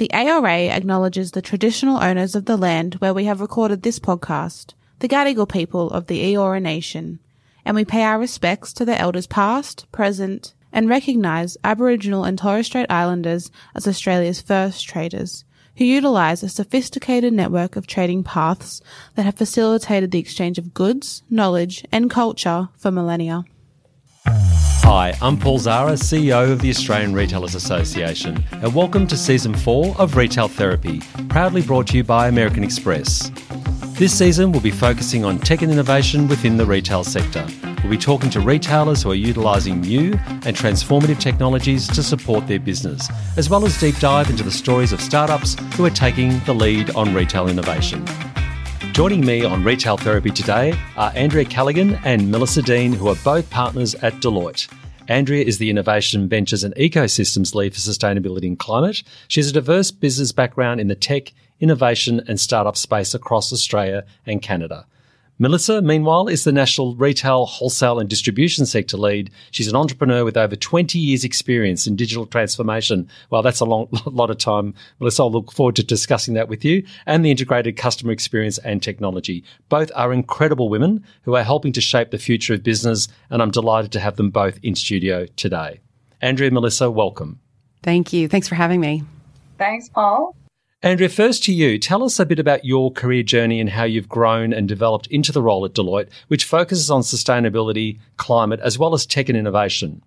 The ARA acknowledges the traditional owners of the land where we have recorded this podcast, the Gadigal people of the Eora Nation, and we pay our respects to the elders past, present, and recognise Aboriginal and Torres Strait Islanders as Australia's first traders, who utilise a sophisticated network of trading paths that have facilitated the exchange of goods, knowledge, and culture for millennia. Hi, I'm Paul Zahra, CEO of the Australian Retailers Association, and welcome to Season 4 of Retail Therapy, proudly brought to you by American Express. This season, we'll be focusing on tech and innovation within the retail sector. We'll be talking to retailers who are utilising new and transformative technologies to support their business, as well as deep dive into the stories of startups who are taking the lead on retail innovation. Joining me on Retail Therapy today are Andrea Culligan and Melissa Dean, who are both partners at Deloitte. Andrea is the Innovation Ventures and Ecosystems Lead for Sustainability and Climate. She has a diverse business background in the tech, innovation, and startup space across Australia and Canada. Melissa, meanwhile, is the National Retail, Wholesale and Distribution Sector Lead. She's an entrepreneur with over 20 years' experience in digital transformation. Well, that's a long, lot of time. Melissa, I'll look forward to discussing that with you and the integrated customer experience and technology. Both are incredible women who are helping to shape the future of business, and I'm delighted to have them both in studio today. Andrea and Melissa, welcome. Thank you. Thanks for having me. Thanks, Paul. Andrea, first to you. Tell us a bit about your career journey and how you've grown and developed into the role at Deloitte, which focuses on sustainability, climate, as well as tech and innovation.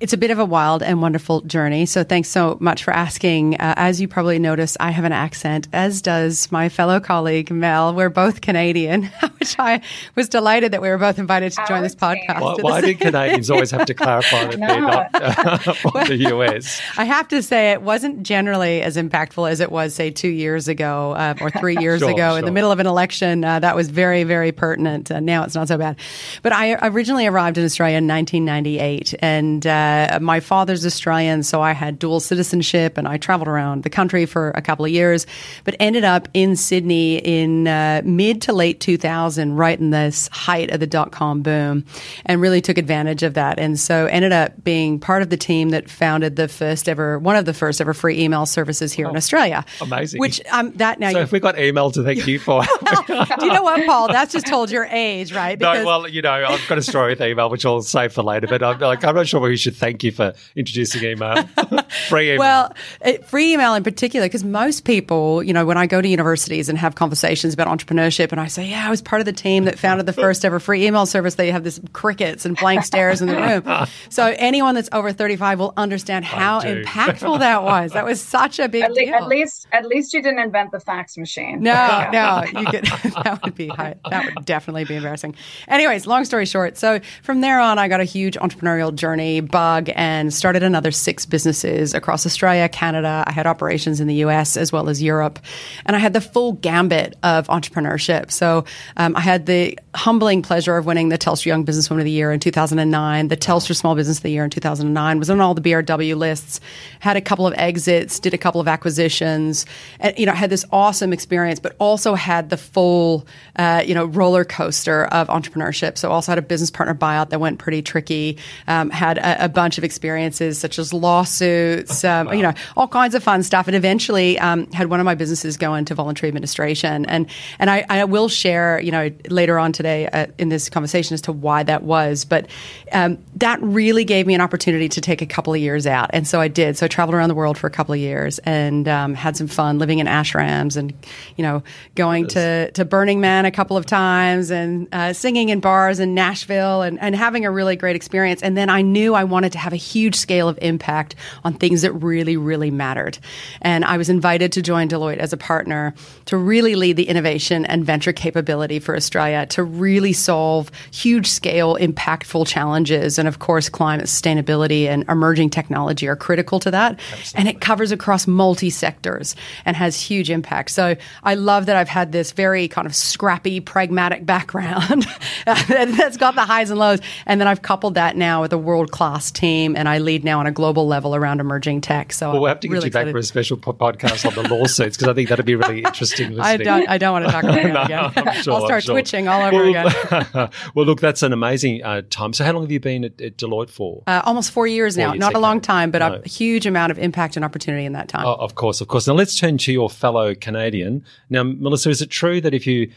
It's a bit of a wild and wonderful journey. So thanks so much for asking. Uh, as you probably noticed, I have an accent, as does my fellow colleague Mel. We're both Canadian, which I was delighted that we were both invited to join this podcast. Why, why do Canadians always have to clarify that they're not uh, from well, the US? I have to say it wasn't generally as impactful as it was, say, two years ago uh, or three years sure, ago sure. in the middle of an election. Uh, that was very, very pertinent. Uh, now it's not so bad. But I originally arrived in Australia in 1998 and and uh, my father's Australian, so I had dual citizenship, and I traveled around the country for a couple of years, but ended up in Sydney in uh, mid to late 2000, right in this height of the dot com boom, and really took advantage of that. And so ended up being part of the team that founded the first ever, one of the first ever free email services here oh, in Australia. Amazing. Which um, that now. So if we got email to thank you for. do you know what, Paul? That's just told your age, right? Because no, well, you know, I've got a story with email which I'll save for later, but I'm like, I'm not sure we should thank you for introducing email. free email. Well, it, free email in particular, because most people, you know, when I go to universities and have conversations about entrepreneurship, and I say, yeah, I was part of the team that founded the first ever free email service, they have this crickets and blank stares in the room. So anyone that's over 35 will understand how impactful that was. That was such a big at, le- deal. At least, at least you didn't invent the fax machine. No, no, you could, that would be high, that would definitely be embarrassing. Anyways, long story short, so from there on, I got a huge entrepreneurial journey bug and started another six businesses across Australia, Canada. I had operations in the US as well as Europe. And I had the full gambit of entrepreneurship. So um, I had the humbling pleasure of winning the Telstra Young Businesswoman of the Year in 2009, the Telstra Small Business of the Year in 2009, was on all the BRW lists, had a couple of exits, did a couple of acquisitions, and, you know, had this awesome experience, but also had the full, uh, you know, roller coaster of entrepreneurship. So also had a business partner buyout that went pretty tricky, um, had a, a bunch of experiences such as lawsuits, um, wow. you know, all kinds of fun stuff. And eventually um, had one of my businesses go into voluntary administration. And and I, I will share, you know, later on today uh, in this conversation as to why that was. But um, that really gave me an opportunity to take a couple of years out. And so I did. So I traveled around the world for a couple of years and um, had some fun living in ashrams and, you know, going to, to Burning Man a couple of times and uh, singing in bars in Nashville and, and having a really great experience. And then I knew I wanted to to have a huge scale of impact on things that really, really mattered. And I was invited to join Deloitte as a partner to really lead the innovation and venture capability for Australia to really solve huge scale, impactful challenges. And of course, climate sustainability and emerging technology are critical to that. Absolutely. And it covers across multi sectors and has huge impact. So I love that I've had this very kind of scrappy, pragmatic background that's got the highs and lows. And then I've coupled that now with a world class team and I lead now on a global level around emerging tech. So well, we'll have to get really you back excited. for a special podcast on the lawsuits because I think that'd be really interesting. I don't, I don't want to talk about that no, again. Sure, I'll start sure. twitching all over again. well, look, that's an amazing uh, time. So, how long have you been at, at Deloitte for? Uh, almost four years Four now. years, Not a long time, but No. a huge amount of impact and opportunity in that time. Oh, of course, of course. Now, let's turn to your fellow Canadian. Now, Melissa, is it true that if you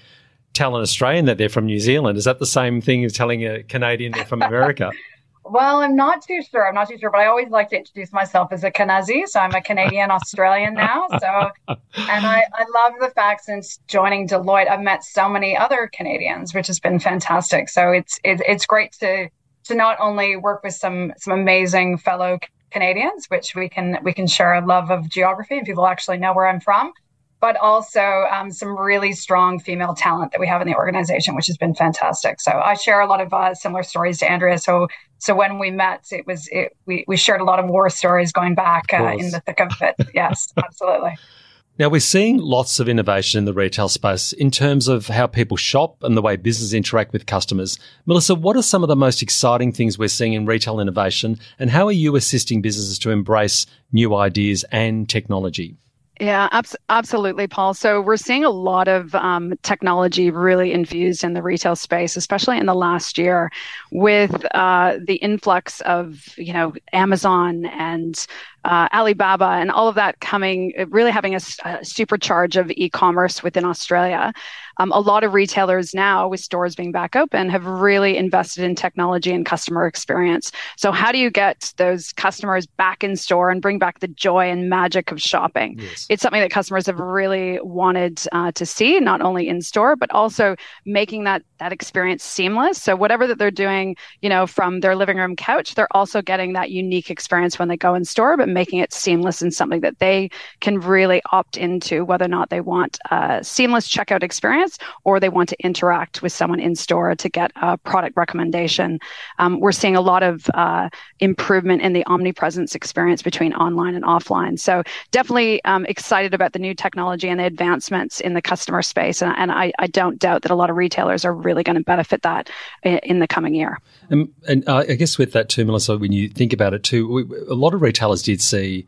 tell an Australian that they're from New Zealand, is that the same thing as telling a Canadian they're from America? Well, I'm not too sure. I'm not too sure, but I always like to introduce myself as a Kanazi. So I'm a Canadian Australian now. So, and I, I love the fact since joining Deloitte, I've met so many other Canadians, which has been fantastic. So it's it, it's great to to not only work with some some amazing fellow Canadians, which we can we can share a love of geography and people actually know where I'm from, but also um, some really strong female talent that we have in the organization, which has been fantastic. So I share a lot of uh, similar stories to Andrea. So so when we met, it was it, we we shared a lot of war stories going back uh, in the thick of it. Yes, absolutely. Now, we're seeing lots of innovation in the retail space in terms of how people shop and the way businesses interact with customers. Melissa, what are some of the most exciting things we're seeing in retail innovation, and how are you assisting businesses to embrace new ideas and technology? Yeah, abs- absolutely, Paul. So we're seeing a lot of um, technology really infused in the retail space, especially in the last year, with uh, the influx of you know Amazon and uh, Alibaba and all of that coming, really having a supercharge of e-commerce within Australia. Um, a lot of retailers now, with stores being back open, have really invested in technology and customer experience. So, how do you get those customers back in store and bring back the joy and magic of shopping? Yes. it's something that customers have really wanted uh, to see, not only in store, but also making that that experience seamless. So whatever that they're doing, you know, from their living room couch, they're also getting that unique experience when they go in store, but making it seamless and something that they can really opt into, whether or not they want a seamless checkout experience or they want to interact with someone in store to get a product recommendation. Um, we're seeing a lot of uh, improvement in the omnipresence experience between online and offline. So definitely um, excited about the new technology and the advancements in the customer space. And, and I, I don't doubt that a lot of retailers are really going to benefit that in, in the coming year. And, and uh, I guess with that too, Melissa, when you think about it too, we, a lot of retailers did see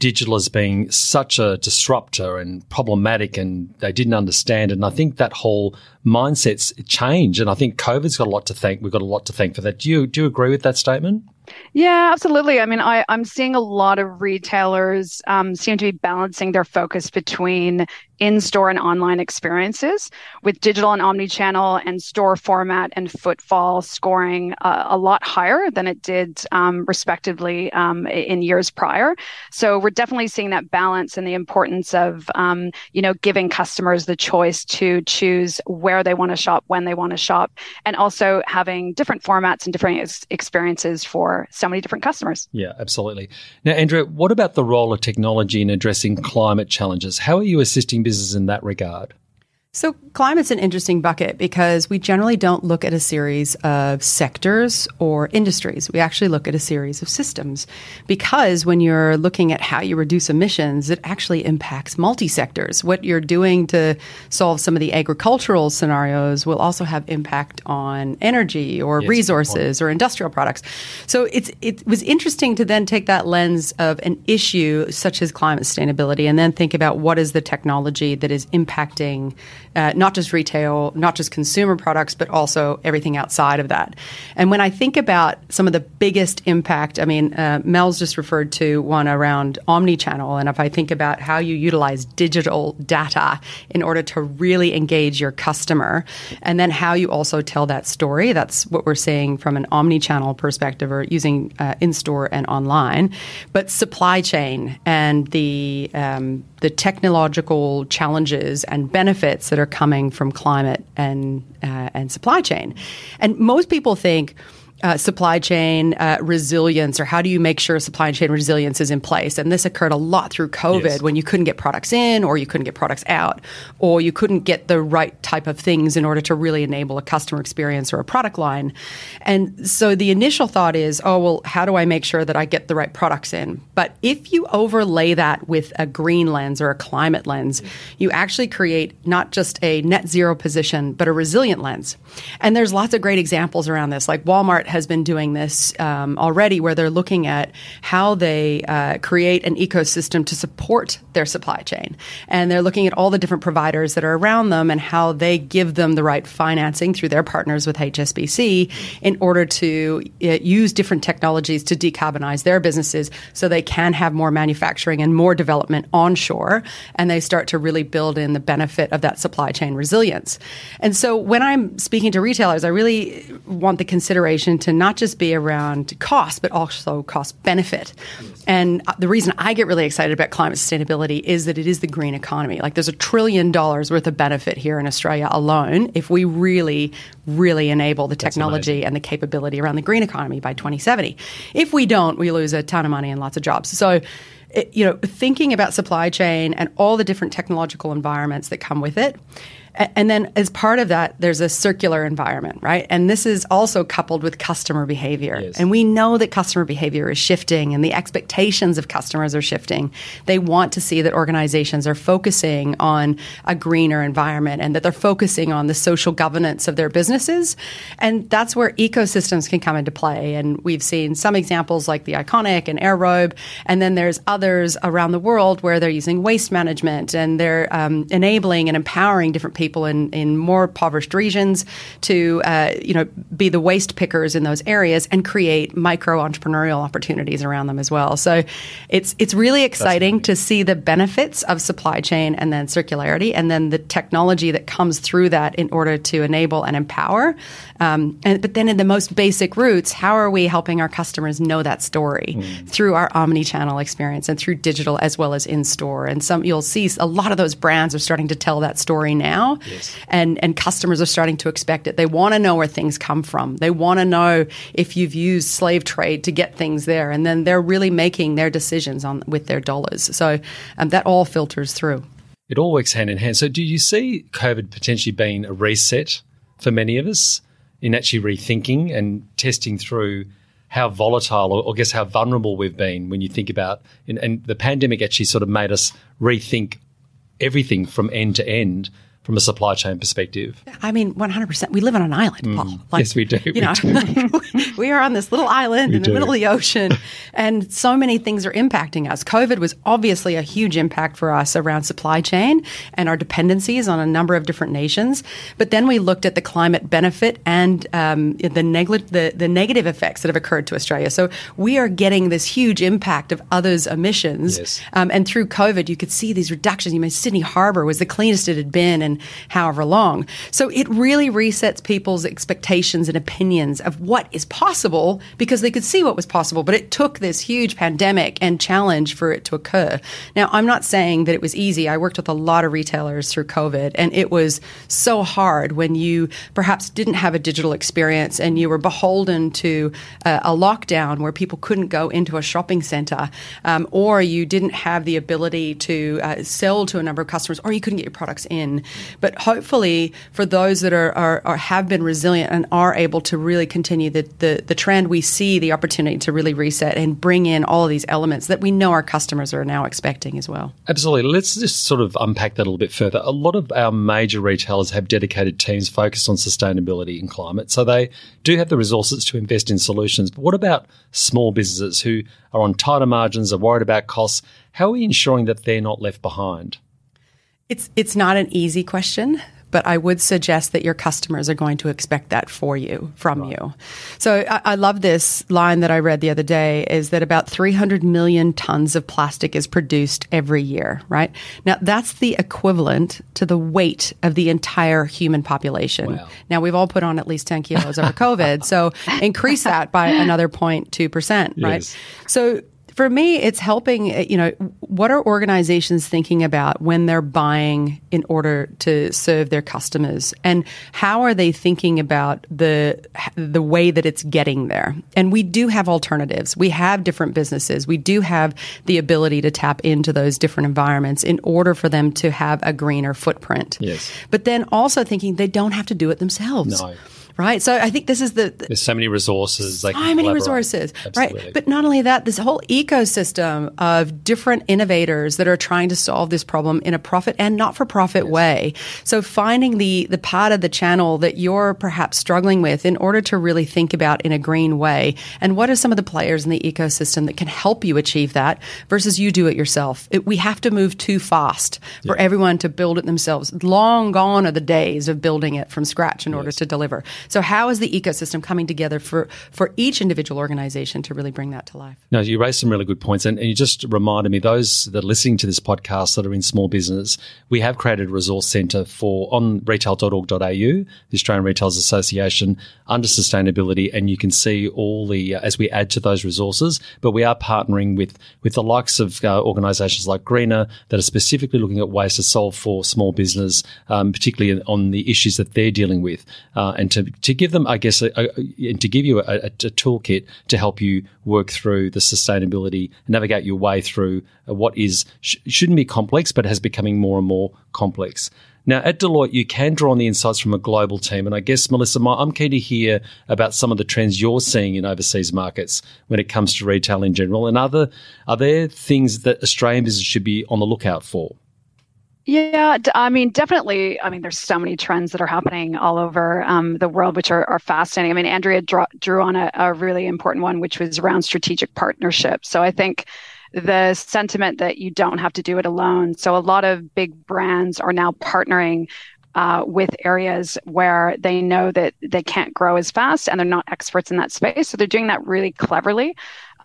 digital as being such a disruptor and problematic, and they didn't understand. And I think that whole mindset's changed, and I think COVID's got a lot to thank. We've got a lot to thank for that. Do you do you agree with that statement? Yeah, absolutely. I mean, I, I'm seeing a lot of retailers um, seem to be balancing their focus between in-store and online experiences with digital and omni-channel and store format and footfall scoring uh, a lot higher than it did um, respectively um, in years prior. So we're definitely seeing that balance and the importance of, um, you know, giving customers the choice to choose where they want to shop, when they want to shop, and also having different formats and different ex- experiences for so many different customers. Yeah, absolutely. Now, Andrea, what about the role of technology in addressing climate challenges? How are you assisting businesses in that regard? So, climate's an interesting bucket because we generally don't look at a series of sectors or industries. We actually look at a series of systems because when you're looking at how you reduce emissions, it actually impacts multi sectors. What you're doing to solve some of the agricultural scenarios will also have impact on energy or Yes, resources or industrial products. So, it's, it was interesting to then take that lens of an issue such as climate sustainability and then think about what is the technology that is impacting uh, not just retail, not just consumer products, but also everything outside of that. And when I think about some of the biggest impact, I mean, uh, Mel's just referred to one around omni-channel, and if I think about how you utilize digital data in order to really engage your customer, and then how you also tell that story, that's what we're seeing from an omni-channel perspective, or using uh, in-store and online. But supply chain and the um, the technological challenges and benefits that are coming from climate and uh, and supply chain. And most people think uh, supply chain uh, resilience or how do you make sure supply chain resilience is in place? And this occurred a lot through COVID Yes. when you couldn't get products in or you couldn't get products out or you couldn't get the right type of things in order to really enable a customer experience or a product line. And so the initial thought is, oh, well, how do I make sure that I get the right products in? But if you overlay that with a green lens or a climate lens, you actually create not just a net zero position, but a resilient lens. And there's lots of great examples around this. Like Walmart has been doing this um, already, where they're looking at how they uh, create an ecosystem to support their supply chain. And they're looking at all the different providers that are around them and how they give them the right financing through their partners with HSBC in order to uh, use different technologies to decarbonize their businesses so they can have more manufacturing and more development onshore. And they start to really build in the benefit of that supply chain resilience. And so when I'm speaking to retailers, I really want the consideration to not just be around cost, but also cost benefit. And uh, the reason I get really excited about climate sustainability is that it is the green economy. Like there's a trillion dollars worth of benefit here in Australia alone if we really, really enable the technology and the capability around the green economy by 2070. If we don't, we lose a ton of money and lots of jobs. So, it, you know, thinking about supply chain and all the different technological environments that come with it and then, as part of that, there's a circular environment, right? And this is also coupled with customer behavior. Yes. And we know that customer behavior is shifting and the expectations of customers are shifting. They want to see that organizations are focusing on a greener environment and that they're focusing on the social governance of their businesses. And that's where ecosystems can come into play. And we've seen some examples like the Iconic and AirRobe. And then there's others around the world where they're using waste management and they're um, enabling and empowering different people in, in more impoverished regions to uh, you know be the waste pickers in those areas and create micro entrepreneurial opportunities around them as well. So it's it's really exciting to see the benefits of supply chain and then circularity and then the technology that comes through that in order to enable and empower. Um, and, but then in the most basic roots, how are we helping our customers know that story mm. through our omni-channel experience and through digital as well as in store? And some you'll see a lot of those brands are starting to tell that story now Yes. And, and customers are starting to expect it. They want to know where things come from. They want to know if you've used slave trade to get things there. And then they're really making their decisions on with their dollars. So um, that all filters through. It all works hand in hand. So do you see COVID potentially being a reset for many of us in actually rethinking and testing through how volatile or, or guess how vulnerable we've been when you think about and, and the pandemic actually sort of made us rethink everything from end to end from a supply chain perspective. I mean, 100%. We live on an island, mm. Paul. Like, yes, we do. You know, we are on this little island we in the do. middle of the ocean, and so many things are impacting us. COVID was obviously a huge impact for us around supply chain and our dependencies on a number of different nations. But then we looked at the climate benefit and um, the, neg- the, the negative effects that have occurred to Australia. So we are getting this huge impact of others' emissions. Yes. Um, and through COVID, you could see these reductions. You know, Sydney Harbour was the cleanest it had been and however long. So it really resets people's expectations and opinions of what is possible because they could see what was possible. But it took this huge pandemic and challenge for it to occur. Now, I'm not saying that it was easy. I worked with a lot of retailers through COVID, and it was so hard when you perhaps didn't have a digital experience and you were beholden to uh, a lockdown where people couldn't go into a shopping center, um, or you didn't have the ability to uh, sell to a number of customers, or you couldn't get your products in. But hopefully, for those that are, are, are, have been resilient and are able to really continue the, the, the trend, we see the opportunity to really reset and bring in all of these elements that we know our customers are now expecting as well. Absolutely. Let's just sort of unpack that a little bit further. A lot of our major retailers have dedicated teams focused on sustainability and climate, so they do have the resources to invest in solutions. But what about small businesses who are on tighter margins, are worried about costs? How are we ensuring that they're not left behind? It's it's not an easy question, but I would suggest that your customers are going to expect that for you, from right. you. So I, I, love this line that I read the other day is that about 300 million tons of plastic is produced every year, right? Now that's the equivalent to the weight of the entire human population. Wow. Now we've all put on at least 10 kilos over COVID, so increase that by another 0.2%, right? Yes. So for me, it's helping, uh, you know, what are organizations thinking about when they're buying in order to serve their customers? And how are they thinking about the, the way that it's getting there? And we do have alternatives. We have different businesses. We do have the ability to tap into those different environments in order for them to have a greener footprint. Yes. But then also thinking they don't have to do it themselves. No right? So I think this is the, the there's so many resources. So many resources, Absolutely. right? But not only that, this whole ecosystem of different innovators that are trying to solve this problem in a profit and not for profit yes. way. So finding the the part of the channel that you're perhaps struggling with in order to really think about in a green way, and what are some of the players in the ecosystem that can help you achieve that versus you do it yourself. It, we have to move too fast for everyone to build it themselves. Long gone are the days of building it from scratch in yes. order to deliver. So how is the ecosystem coming together for, for each individual organization to really bring that to life? No, you raised some really good points. And, and you just reminded me, those that are listening to this podcast that are in small business, we have created a resource centre for on retail.org.au, the Australian Retailers Association, under sustainability. And you can see all the, uh, as we add to those resources, but we are partnering with, with the likes of uh, organisations like Greener that are specifically looking at ways to solve for small business, um, particularly on the issues that they're dealing with, uh, and to, to give them, I guess, a, a, to give you a, a, toolkit to help you work through the sustainability, navigate your way through uh, what is sh- shouldn't be complex, but has becoming more and more complex. Now, at Deloitte, you can draw on the insights from a global team. And I guess, Melissa, I'm keen to hear about some of the trends you're seeing in overseas markets when it comes to retail in general. And other, are there things that Australian business should be on the lookout for? Yeah, I mean, definitely. I mean, there's so many trends that are happening all over um, the world, which are, are, fascinating. I mean, Andrea drew, drew on a, a, really important one, which was around strategic partnerships. So I think the sentiment that you don't have to do it alone. So a lot of big brands are now partnering uh, with areas where they know that they can't grow as fast and they're not experts in that space. So they're doing that really cleverly.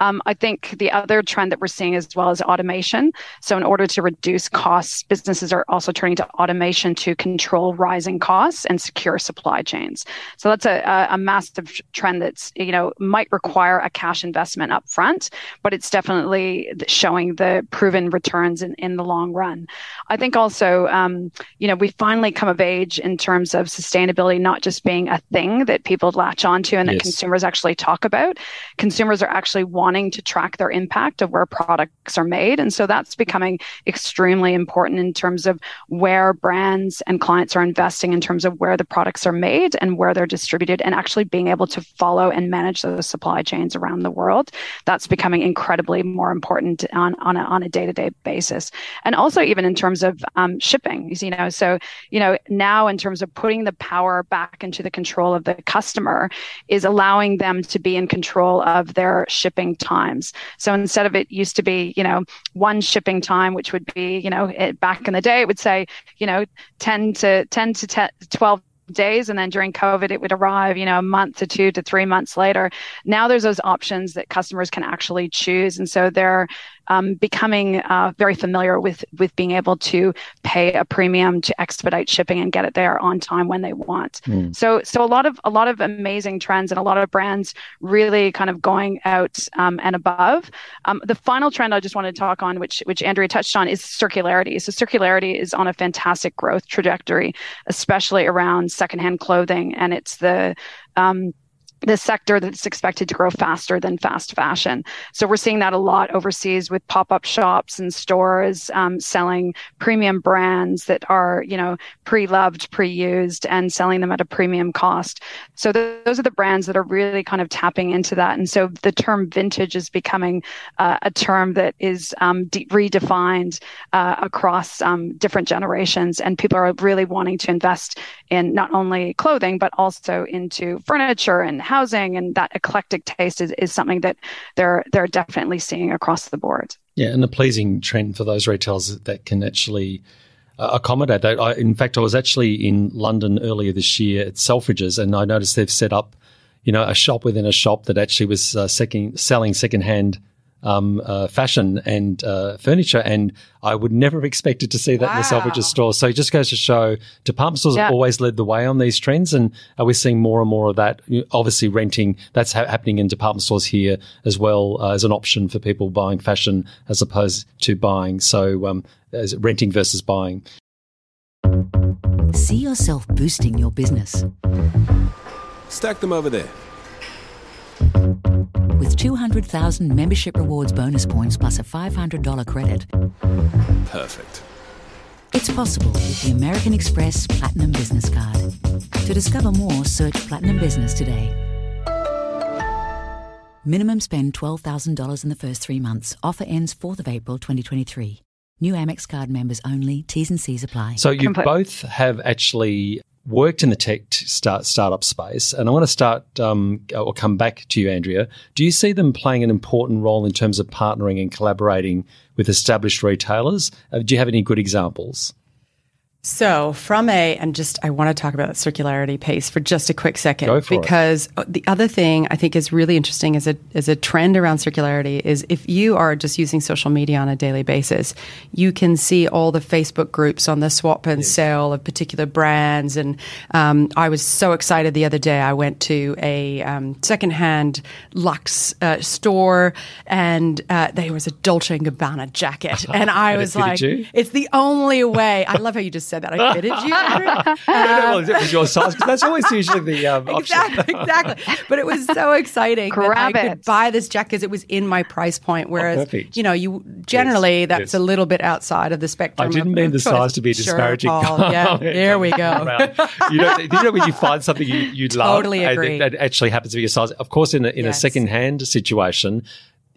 Um, I think the other trend that we're seeing as well is automation. So, in order to reduce costs, businesses are also turning to automation to control rising costs and secure supply chains. So, that's a, a massive trend that's, you know, might require a cash investment up front, but it's definitely showing the proven returns in, in the long run. I think also, um, you know, we finally come of age in terms of sustainability not just being a thing that people latch onto and that yes. consumers actually talk about. Consumers are actually wanting to track their impact of where products are made. And so that's becoming extremely important in terms of where brands and clients are investing in terms of where the products are made and where they're distributed and actually being able to follow and manage those supply chains around the world. That's becoming incredibly more important on, on a, on a day-to-day basis. And also even in terms of um, shipping, you know, so, you know, now in terms of putting the power back into the control of the customer is allowing them to be in control of their times. So instead of it used to be, you know, one shipping time, which would be, you know, it, back in the day, it would say, you know, 10 to 10 to 10, 12 days. And then during covid it would arrive you know a month to two to three months later. Now there's those options that customers can actually choose. And so they're um, becoming uh, very familiar with with being able to pay a premium to expedite shipping and get it there on time when they want. Mm. So so a lot of a lot of amazing trends and a lot of brands really kind of going out um, and above. Um, the final trend I just wanted to talk on, which which Andrea touched on, is circularity. So circularity is on a fantastic growth trajectory, especially around secondhand clothing, and it's the um, the sector that's expected to grow faster than fast fashion. So we're seeing that a lot overseas with pop-up shops and stores um, selling premium brands that are, you know, pre-loved, pre-used, and selling them at a premium cost. So th- those are the brands that are really kind of tapping into that. And so the term vintage is becoming uh, a term that is um, de- redefined uh, across um, different generations, and people are really wanting to invest in not only clothing but also into furniture and housing and that eclectic taste is, is something that they're they're definitely seeing across the board. Yeah, and a pleasing trend for those retailers that can actually uh, accommodate that. I, in fact, I was actually in London earlier this year at Selfridges, and I noticed they've set up, you know, a shop within a shop that actually was uh, second, selling secondhand um, uh, fashion and uh, furniture, and I would never have expected to see that wow. in the Selfridges store. So it just goes to show department stores yeah. have always led the way on these trends, and uh, we're seeing more and more of that. Obviously, renting that's ha- happening in department stores here as well uh, as an option for people buying fashion as opposed to buying. So um, as renting versus buying. See yourself boosting your business. Stack them over there with 200,000 membership rewards bonus points plus a $500 credit. Perfect. It's It's possible with the American Express Platinum Business Card. To discover more, search Platinum Business today. Minimum spend $12,000 in the first three months. Offer ends 4th of April 2023. New Amex card members only. T's and C's apply. So you Complete- both have actually worked in the tech start startup space, and I want to start um, or come back to you, Andrea. Do you see them playing an important role in terms of partnering and collaborating with established retailers? Uh, do you have any good examples? So, from a, and just I want to talk about that circularity piece for just a quick second, Go for it. because the other thing I think is really interesting as a as a trend around circularity is if you are just using social media on a daily basis, you can see all the Facebook groups on the swap and sale of particular brands. And um, I was so excited the other day. I went to a um, secondhand luxe uh, store, and uh, there was a Dolce and Gabbana jacket, and I was like, "It's the only way." I love how you just said that. I fitted you. Andrea. well, it was your size because that's always usually the um. Exactly, exactly. But it was so exciting that I Grab could buy this jacket because it was in my price point. Whereas, Oh, you know, you generally Yes, that's yes. a little bit outside of the spectrum. I didn't of- mean of the choice. size to be Sure, disparaging. Paul. Yeah, there we go. you know, you know when you find something you, you love Totally and agree. it, it actually happens to be your size. Of course, in a, in Yes. a second hand situation,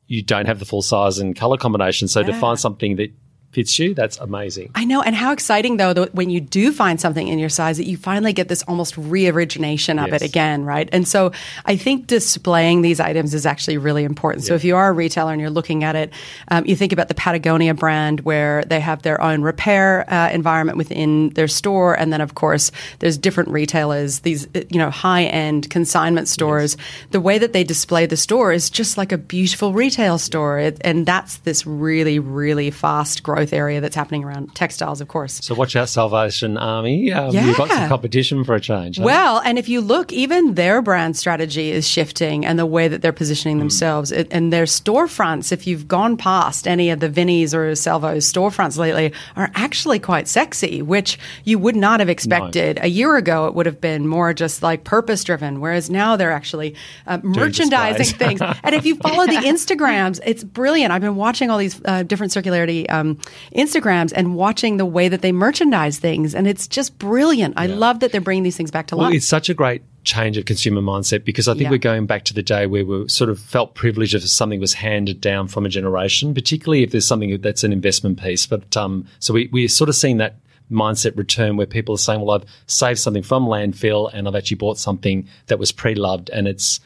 you don't have the full size and color combination. So to find something that fits you, that's amazing. I know, and how exciting though that when you do find something in your size that you finally get this almost re-origination of Yes. it again, right? And so I think displaying these items is actually really important. So if you are a retailer and you're looking at it, um, you think about the Patagonia brand where they have their own repair uh, environment within their store, and then of course there's different retailers, these uh, you know high-end consignment stores. The way that they display the store is just like a beautiful retail store, it, and that's this really, really fast growth area that's happening around textiles, of course. So watch out, Salvation Army. Um, You've got some competition for a change. Well, and if you look, even their brand strategy is shifting and the way that they're Hmm. positioning themselves it, and their storefronts, if you've gone past any of the Vinnies or Salvo's storefronts lately, are actually quite sexy, which you would not have expected. A year ago, it would have been more just like purpose driven, whereas now they're actually uh, merchandising things. And if you follow the Instagrams, it's brilliant. I've been watching all these uh, different circularity um, Instagrams and watching the way that they merchandise things, and it's just brilliant. I love that they're bringing these things back to Well, life. it's such a great change of consumer mindset because I think Yeah. we're going back to the day where we sort of felt privileged if something was handed down from a generation, particularly if there's something that's an investment piece. But um, so we, we're sort of seeing that mindset return where people are saying, well, I've saved something from landfill and I've actually bought something that was pre-loved and it's,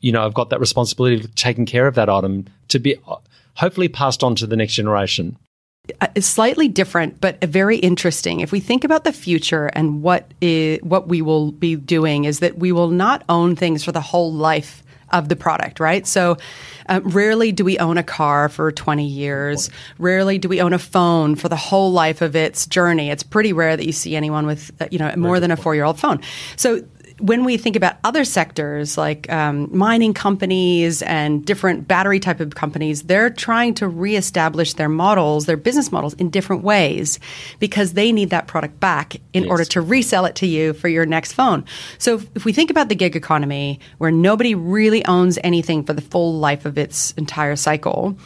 you know, I've got that responsibility of taking care of that item to be uh, hopefully passed on to the next generation. Uh, is slightly different, but very interesting. If we think about the future and what what we will be doing, is that we will not own things for the whole life of the product, right? So, uh, rarely do we own a car for 20 years. Rarely do we own a phone for the whole life of its journey. It's pretty rare that you see anyone with, uh, you know, more than a four year old phone. So, when we think about other sectors like um, mining companies and different battery type of companies, they're trying to reestablish their models, their business models in different ways because they need that product back in order to resell it to you for your next phone. So if, if we think about the gig economy where nobody really owns anything for the full life of its entire cycle,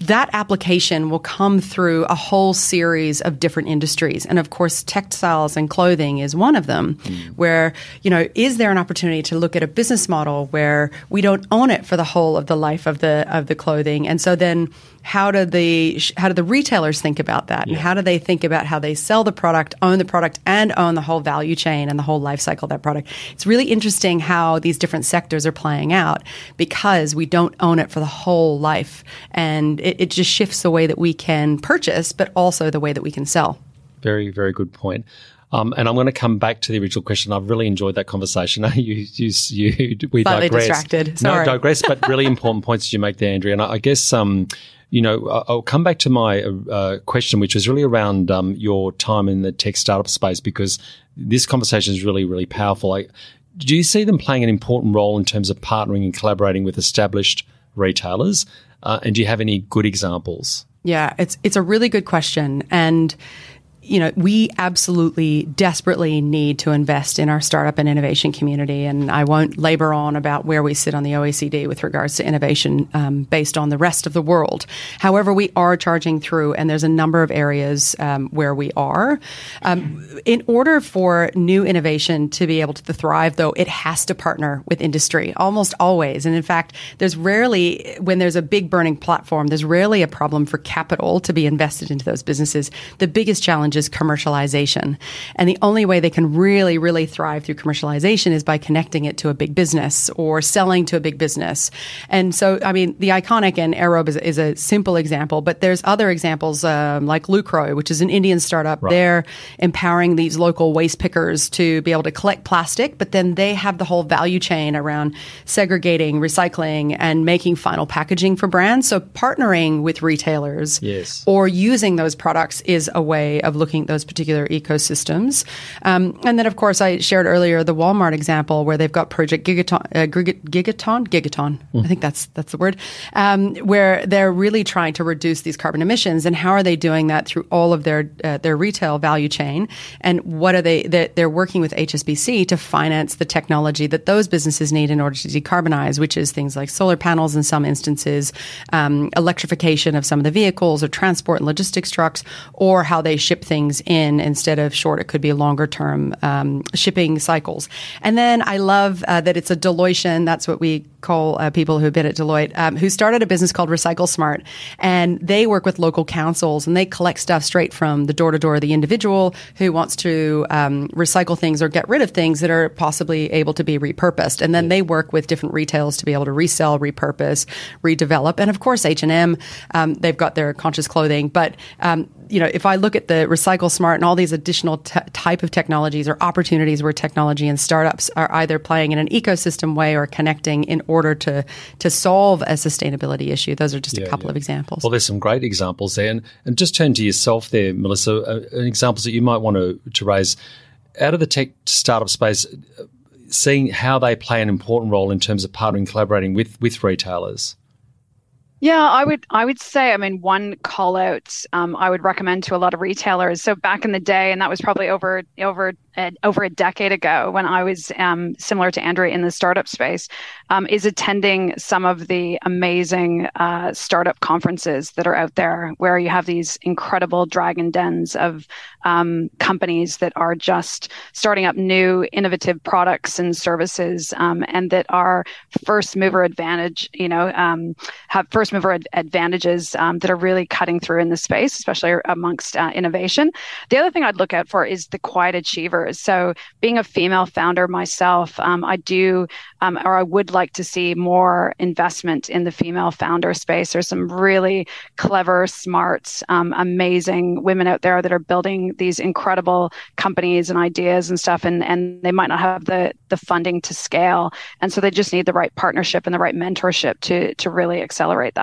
that application will come through a whole series of different industries. And of course, textiles and clothing is one of them, where, you know, is there an opportunity to look at a business model where we don't own it for the whole of the life of the, of the clothing? And so then how do the, how do the retailers think about that? And how do they think about how they sell the product, own the product, and own the whole value chain and the whole life cycle of that product? It's really interesting how these different sectors are playing out because we don't own it for the whole life. And it, it just shifts the way that we can purchase, but also the way that we can sell. Very, very good point. Um, and I'm going to come back to the original question. I've really enjoyed that conversation. you, you, you, we Slightly digress. distracted. Sorry. No, digress, but really important points that you make there, Andrea. And I, I guess, um, you know, I- I'll come back to my uh, question, which was really around um, your time in the tech startup space, because this conversation is really, really powerful. Like, do you see them playing an important role in terms of partnering and collaborating with established retailers? Uh, and do you have any good examples? Yeah, it's it's a really good question, and you know, we absolutely desperately need to invest in our startup and innovation community. And I won't labor on about where we sit on the OECD with regards to innovation um, based on the rest of the world. However, we are charging through, and there's a number of areas um, where we are. Um, in order for new innovation to be able to thrive, though, it has to partner with industry almost always. And in fact, there's rarely, when there's a big burning platform, there's rarely a problem for capital to be invested into those businesses. The biggest challenge is commercialization. And the only way they can really, really thrive through commercialization is by connecting it to a big business or selling to a big business. And so, I mean, the iconic and AirRobe is, is a simple example, but there's other examples um, like Lucro, which is an Indian startup. Right. They're empowering these local waste pickers to be able to collect plastic, but then they have the whole value chain around segregating, recycling, and making final packaging for brands. So partnering with retailers Yes. or using those products is a way of looking at those particular ecosystems. Um, and then, of course, I shared earlier the Walmart example where they've got Project Gigaton, uh, Giga- Gigaton, Gigaton. I think that's that's the word, um, where they're really trying to reduce these carbon emissions. And how are they doing that through all of their uh, their retail value chain? And what are they? They're, they're working with HSBC to finance the technology that those businesses need in order to decarbonize, which is things like solar panels in some instances, um, electrification of some of the vehicles or transport and logistics trucks, or how they ship things in instead of short. It could be longer term um, shipping cycles. And then I love uh, that it's a Deloitian. That's what we call uh, people who've been at Deloitte, um, who started a business called Recycle Smart, and they work with local councils and they collect stuff straight from the door to door of the individual who wants to um, recycle things or get rid of things that are possibly able to be repurposed, and then they work with different retailers to be able to resell, repurpose, redevelop, and of course H and M, um, they've got their conscious clothing, but um, you know, if I look at the Recycle Smart and all these additional t- type of technologies or opportunities where technology and startups are either playing in an ecosystem way or connecting in order to to solve a sustainability issue, those are just a couple yeah. of examples. Well, there's some great examples there. And, and just turn to yourself there, Melissa, uh, examples that you might want to, to raise out of the tech startup space, uh, seeing how they play an important role in terms of partnering, collaborating with, with retailers. Yeah, I would I would say, I mean, one call out um, I would recommend to a lot of retailers. So back in the day, and that was probably over over uh, over a decade ago when I was um, similar to Andrea in the startup space, um, is attending some of the amazing uh, startup conferences that are out there, where you have these incredible dragon dens of um, companies that are just starting up new innovative products and services, um, and that are first mover advantage. You know, um, have first mover ad- advantages um, that are really cutting through in the space, especially amongst uh, innovation. The other thing I'd look out for is the quiet achievers. So, being a female founder myself, um, I do, um, or I would like to see more investment in the female founder space. There's some really clever, smart, um, amazing women out there that are building these incredible companies and ideas and stuff, and and they might not have the the funding to scale, and so they just need the right partnership and the right mentorship to to really accelerate that.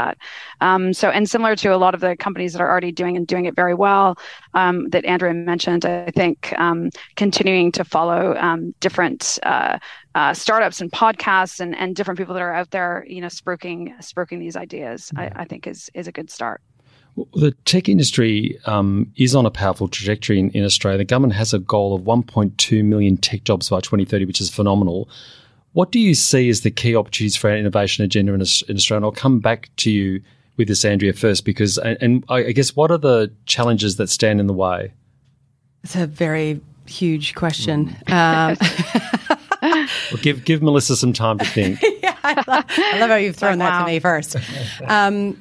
Um, so, and similar to a lot of the companies that are already doing and doing it very well, um, that Andrea mentioned, I think um, continuing to follow um, different uh, uh, startups and podcasts and, and different people that are out there, you know, spruiking spruiking these ideas, I, I think is is a good start. The tech industry um, is on a powerful trajectory in, in Australia. The government has a goal of 1.2 million tech jobs by 2030, which is phenomenal. What do you see as the key opportunities for our innovation agenda in, in Australia? And I'll come back to you with this, Andrea, first, because, and, and I I guess, what are the challenges that stand in the way? It's a very huge question. Um, Well, give, give Melissa some time to think. I love how you've thrown that wow. to me first. Um,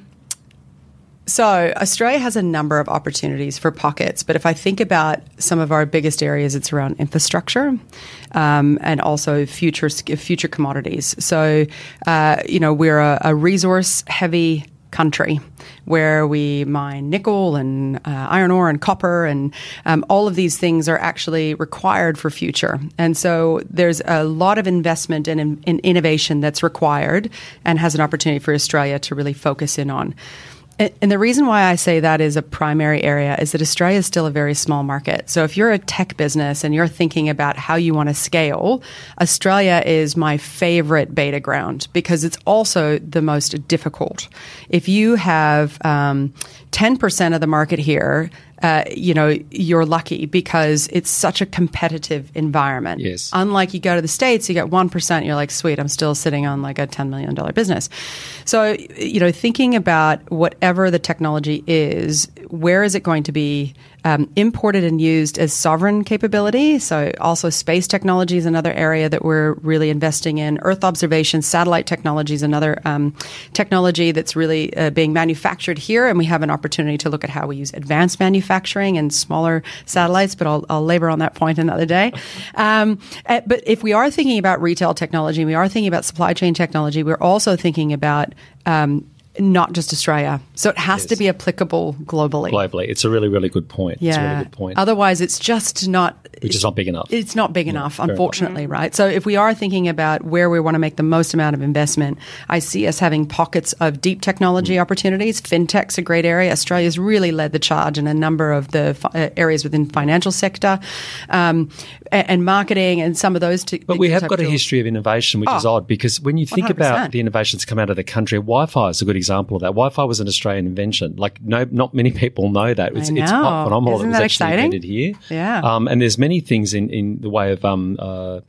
so Australia has a number of opportunities for pockets, but if I think about some of our biggest areas, it's around infrastructure um, and also future future commodities. So uh, you know we're a, a resource heavy country where we mine nickel and uh, iron ore and copper and um, all of these things are actually required for future and so there's a lot of investment and in, in innovation that's required and has an opportunity for australia to really focus in on and the reason why I say that is a primary area is that Australia is still a very small market. So if you're a tech business and you're thinking about how you want to scale, Australia is my favorite beta ground because it's also the most difficult. If you have um, 10% of the market here, uh, you know, you're lucky because it's such a competitive environment. Yes. Unlike you go to the States, you get 1%, you're like, sweet, I'm still sitting on like a $10 million business. So, you know, thinking about whatever the technology is, where is it going to be um, imported and used as sovereign capability? So, also space technology is another area that we're really investing in. Earth observation, satellite technology is another um, technology that's really uh, being manufactured here, and we have an opportunity to look at how we use advanced manufacturing and smaller satellites. But I'll, I'll labor on that point another day. Um, uh, but if we are thinking about retail technology, we are thinking about supply chain technology. We're also thinking about um, not just Australia. So it has to be applicable globally. Globally, it's a really, really good point. Yeah. It's a really good point. Otherwise, it's just not. Which is not big enough. It's not big enough, fair enough. unfortunately, right? So if we are thinking about where we want to make the most amount of investment, I see us having pockets of deep technology Mm. opportunities. FinTech's a great area. Australia's really led the charge in a number of the fi- uh, areas within financial sector um, a- and, marketing and some of those. T- But we have got a history of innovation, which is Oh, odd because when you think 100%. about the innovations that come out of the country, Wi-Fi is a good example of that. Wi-Fi was an Australian invention. Like, no, not many people know that. It's, it's know. quite phenomenal. Isn't it was that actually exciting? invented here. Yeah. Um, and there's many things in, in the way of um, uh,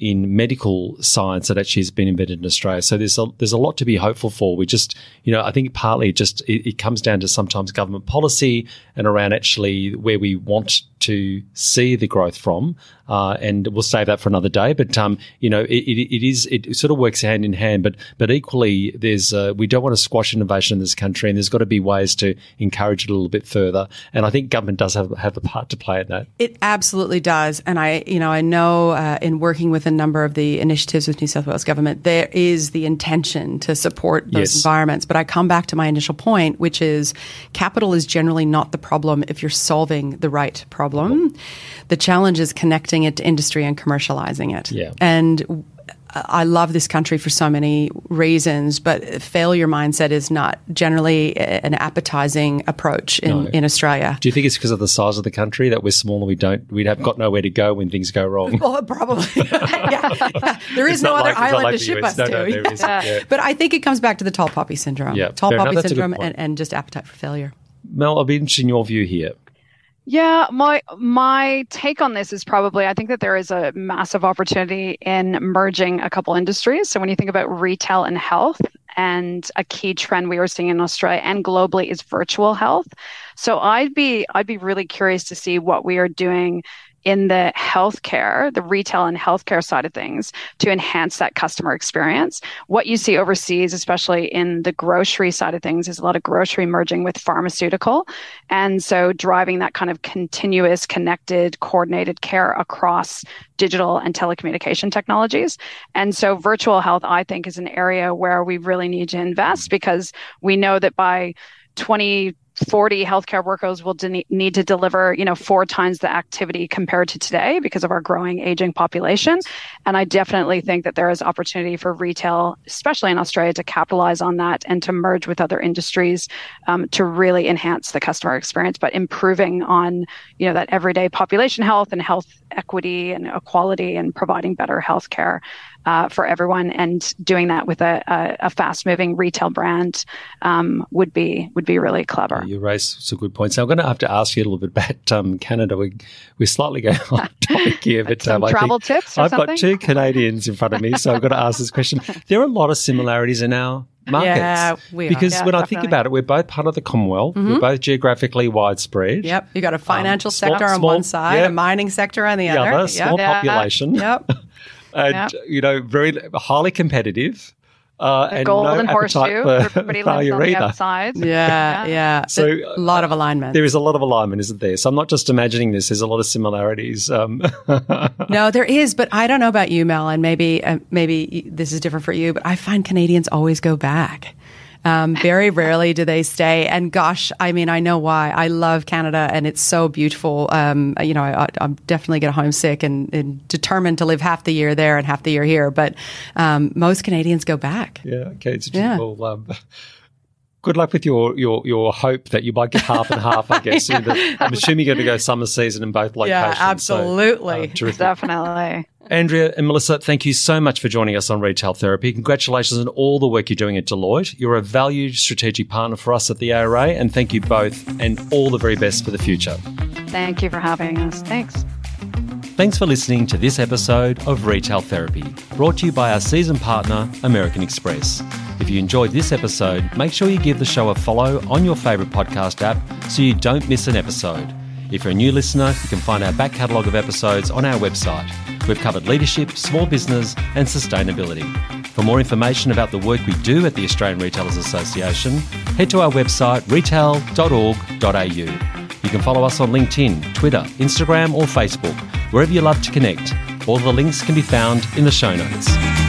in medical science that actually has been invented in Australia. So there's a, there's a lot to be hopeful for. We just, you know, I think partly just it, it comes down to sometimes government policy and around actually where we want to see the growth from. Uh, and we'll save that for another day. But um, you know, it, it, it is it sort of works hand in hand. But but equally, there's uh, we don't want to squash innovation in this country, and there's got to be ways to encourage it a little bit further. And I think government does have have a part to play in that. It absolutely does, and I, you know, I know uh, in working with a number of the initiatives with New South Wales government, there is the intention to support those Yes. environments. But I come back to my initial point, which is capital is generally not the problem if you're solving the right problem. The challenge is connecting it to industry and commercializing it. Yeah. And I love this country for so many reasons, but failure mindset is not generally an appetizing approach in, No. in Australia. Do you think it's because of the size of the country that we're small and we don't we have got nowhere to go when things go wrong? Well, probably. yeah. There is It's no other like- island like to ship US. No, to. no. Yeah. But I think it comes back to the tall poppy syndrome. Yeah, Tall fair poppy good syndrome and, and just appetite for failure. Mel, I'll be interested in your view here. Yeah, my my take on this is probably I think that there is a massive opportunity in merging a couple industries. So when you think about retail and health, and a key trend we are seeing in Australia and globally is virtual health. So I'd be I'd be really curious to see what we are doing in the healthcare, the retail and healthcare side of things to enhance that customer experience. What you see overseas, especially in the grocery side of things, is a lot of grocery merging with pharmaceutical. And so driving that kind of continuous, connected, coordinated care across digital and telecommunication technologies. And so virtual health, I think, is an area where we really need to invest because we know that by 20 40 healthcare workers will de- need to deliver, you know, four times the activity compared to today because of our growing aging population. And I definitely think that there is opportunity for retail, especially in Australia, to capitalize on that and to merge with other industries um, to really enhance the customer experience, but improving on, you know, that everyday population health and health equity and equality and providing better healthcare uh, for everyone and doing that with a, a, a fast moving retail brand um, would be would be really clever. You raise some good points. Now, I'm going to have to ask you a little bit about um, Canada. We, we're slightly going off topic here, but Some um, I travel think tips or I've something? got two Canadians in front of me, so I've got to ask this question. There are a lot of similarities in our markets. Yeah, we are. because Yeah, when I think about it, we're both part of the Commonwealth. We're both geographically widespread. Yep. You got a financial Um, small- sector on small- one side, yeah. a mining sector on the The other. other, small Yep. population. Yep. and Yep. you know, very highly competitive. Uh, The and golden no horseshoe. appetite for Everybody lives failure on the either. outside. Yeah, yeah. So, a lot of alignment. There is a lot of alignment, isn't there? So I'm not just imagining this. There's a lot of similarities. Um, No, there is, but I don't know about you, Mel, and maybe uh, maybe this is different for you. But I find Canadians always go back. Um, very rarely do they stay. And gosh, I mean, I know why. I love Canada, and it's so beautiful. Um, you know, I, I'm definitely get homesick and, and determined to live half the year there and half the year here. But um, most Canadians go back. yeah, okay. It's Yeah. well, um, good luck with your your your hope that you might get half and half. I guess. yeah. the, I'm assuming you're going to go summer season in both locations. Yeah, absolutely, so, uh, definitely. Andrea and Melissa, thank you so much for joining us on Retail Therapy. Congratulations on all the work you're doing at Deloitte. You're a valued strategic partner for us at the ARA, and thank you both, and all the very best for the future. Thank you for having us. Thanks. Thanks for listening to this episode of Retail Therapy, brought to you by our season partner, American Express. If you enjoyed this episode, make sure you give the show a follow on your favourite podcast app so you don't miss an episode. If you're a new listener, you can find our back catalogue of episodes on our website. We've covered leadership, small business, and sustainability. For more information about the work we do at the Australian Retailers Association, head to our website retail.org.au. You can follow us on LinkedIn, Twitter, Instagram, or Facebook, wherever you love to connect. All the links can be found in the show notes.